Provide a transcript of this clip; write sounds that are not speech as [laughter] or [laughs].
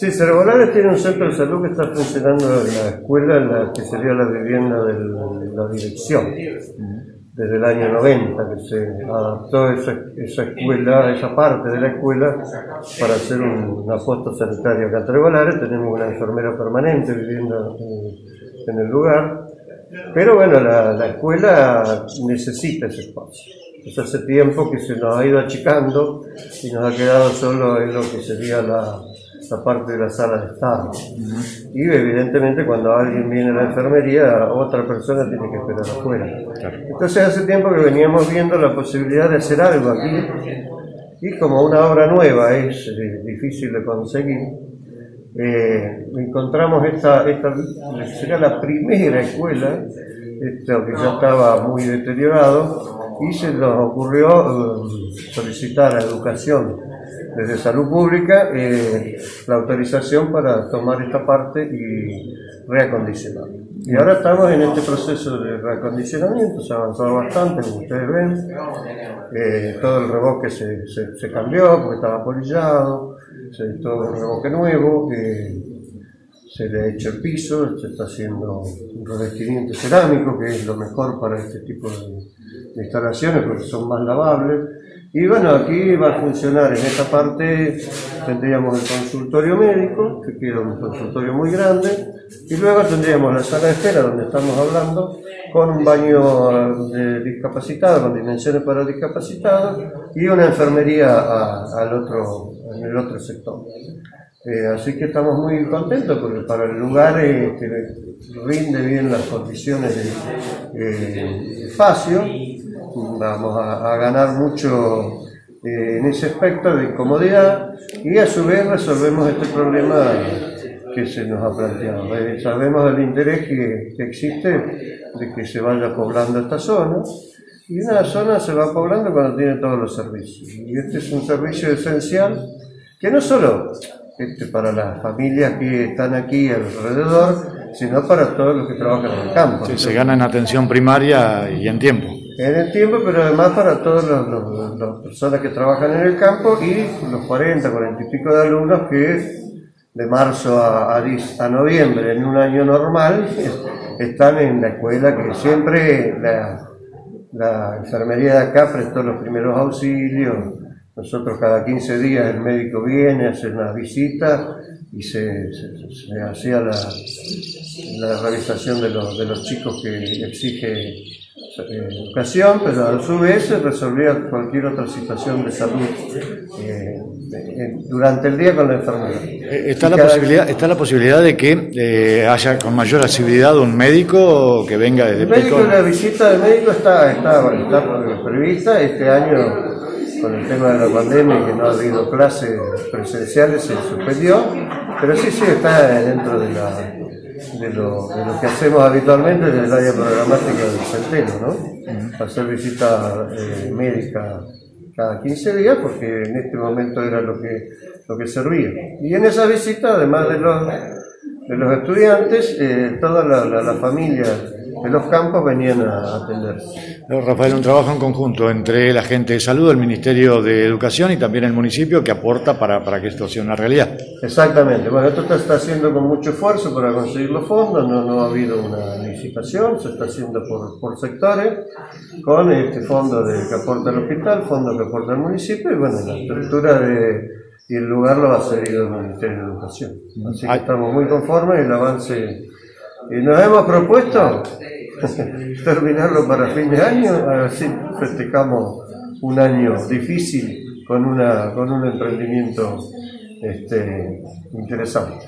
Sí, Cervolares tiene un centro de salud que está funcionando en la escuela, la que sería la vivienda de la dirección, desde el año 90, que se adaptó esa, escuela, esa parte de la escuela, para hacer un, una puesto sanitario acá en Cervolares. Tenemos una enfermera permanente viviendo en, en el lugar, pero bueno, la, la escuela necesita ese espacio. Hace tiempo que se nos ha ido achicando y nos ha quedado solo en lo que sería la, la parte de la sala de estado. Y evidentemente cuando alguien viene a la enfermería, otra persona tiene que esperar afuera. Entonces hace tiempo que veníamos viendo la posibilidad de hacer algo aquí y como una obra nueva es eh, difícil de conseguir, eh, encontramos esta, esta, sería la primera escuela, esto que ya estaba muy deteriorado, y se nos ocurrió eh, solicitar a Educación desde Salud Pública eh, la autorización para tomar esta parte y reacondicionar. Y ahora estamos en este proceso de reacondicionamiento, se ha avanzado bastante, como ustedes ven. Eh, todo el reboque se, se, cambió porque estaba polillado, se todo el reboque nuevo, eh, se le ha hecho el piso, se está haciendo un revestimiento cerámico, que es lo mejor para este tipo de instalaciones porque son más lavables. Y bueno, aquí va a funcionar en esta parte, tendríamos el consultorio médico, que queda un consultorio muy grande, y luego tendríamos la sala de espera donde estamos hablando, con un baño de discapacitados, con dimensiones para discapacitados, y una enfermería a, al otro, en el otro sector. Eh, así que estamos muy contentos porque para el lugar eh, rinde bien las condiciones de eh, espacio vamos a, ganar mucho eh, en ese aspecto de comodidad y a su vez resolvemos este problema que se nos ha planteado. Sabemos del interés que, que, existe de que se vaya poblando esta zona y una zona se va poblando cuando tiene todos los servicios. Y este es un servicio esencial que no solo este, para las familias que están aquí alrededor, sino para todos los que trabajan en el campo. Sí, se gana en atención primaria y en tiempo en el tiempo, pero además para todas las personas que trabajan en el campo y los 40, 40 y pico de alumnos que de marzo a, noviembre, en un año normal, están en la escuela que siempre la, enfermería de acá prestó los primeros auxilios. Nosotros cada 15 días el médico viene, hace una visita y se hacía la, la realización de los, de los chicos que exige educación, pero a su vez resolvía cualquier otra situación de salud eh, durante el día con la enfermedad. ¿Está, la posibilidad, ¿Está la posibilidad de que eh, haya con mayor asiduidad un médico que venga desde El médico, la visita del médico está, está, está prevista. Este año con el tema de la pandemia que no ha habido clases presenciales se suspendió, pero sí, sí está dentro de la de lo, de lo, que hacemos habitualmente desde el área programática del centeno, ¿no? Hacer visita eh, médica cada 15 días porque en este momento era lo que, lo que servía. Y en esa visita, además de los, de los estudiantes, eh, toda la, la, la familia de los campos venían a atenderse. Rafael, un trabajo en conjunto entre la gente de salud, el Ministerio de Educación y también el municipio que aporta para, para que esto sea una realidad. Exactamente. Bueno, esto se está haciendo con mucho esfuerzo para conseguir los fondos, no, no ha habido una licitación, se está haciendo por, por sectores, con este fondo de, que aporta el hospital, fondo que aporta el municipio y bueno, la estructura de, y el lugar lo ha cedido el Ministerio de Educación. Así que estamos muy conformes y el avance... Y nos hemos propuesto [laughs] terminarlo para fin de año, así festejamos un año difícil con, una, con un emprendimiento este, interesante.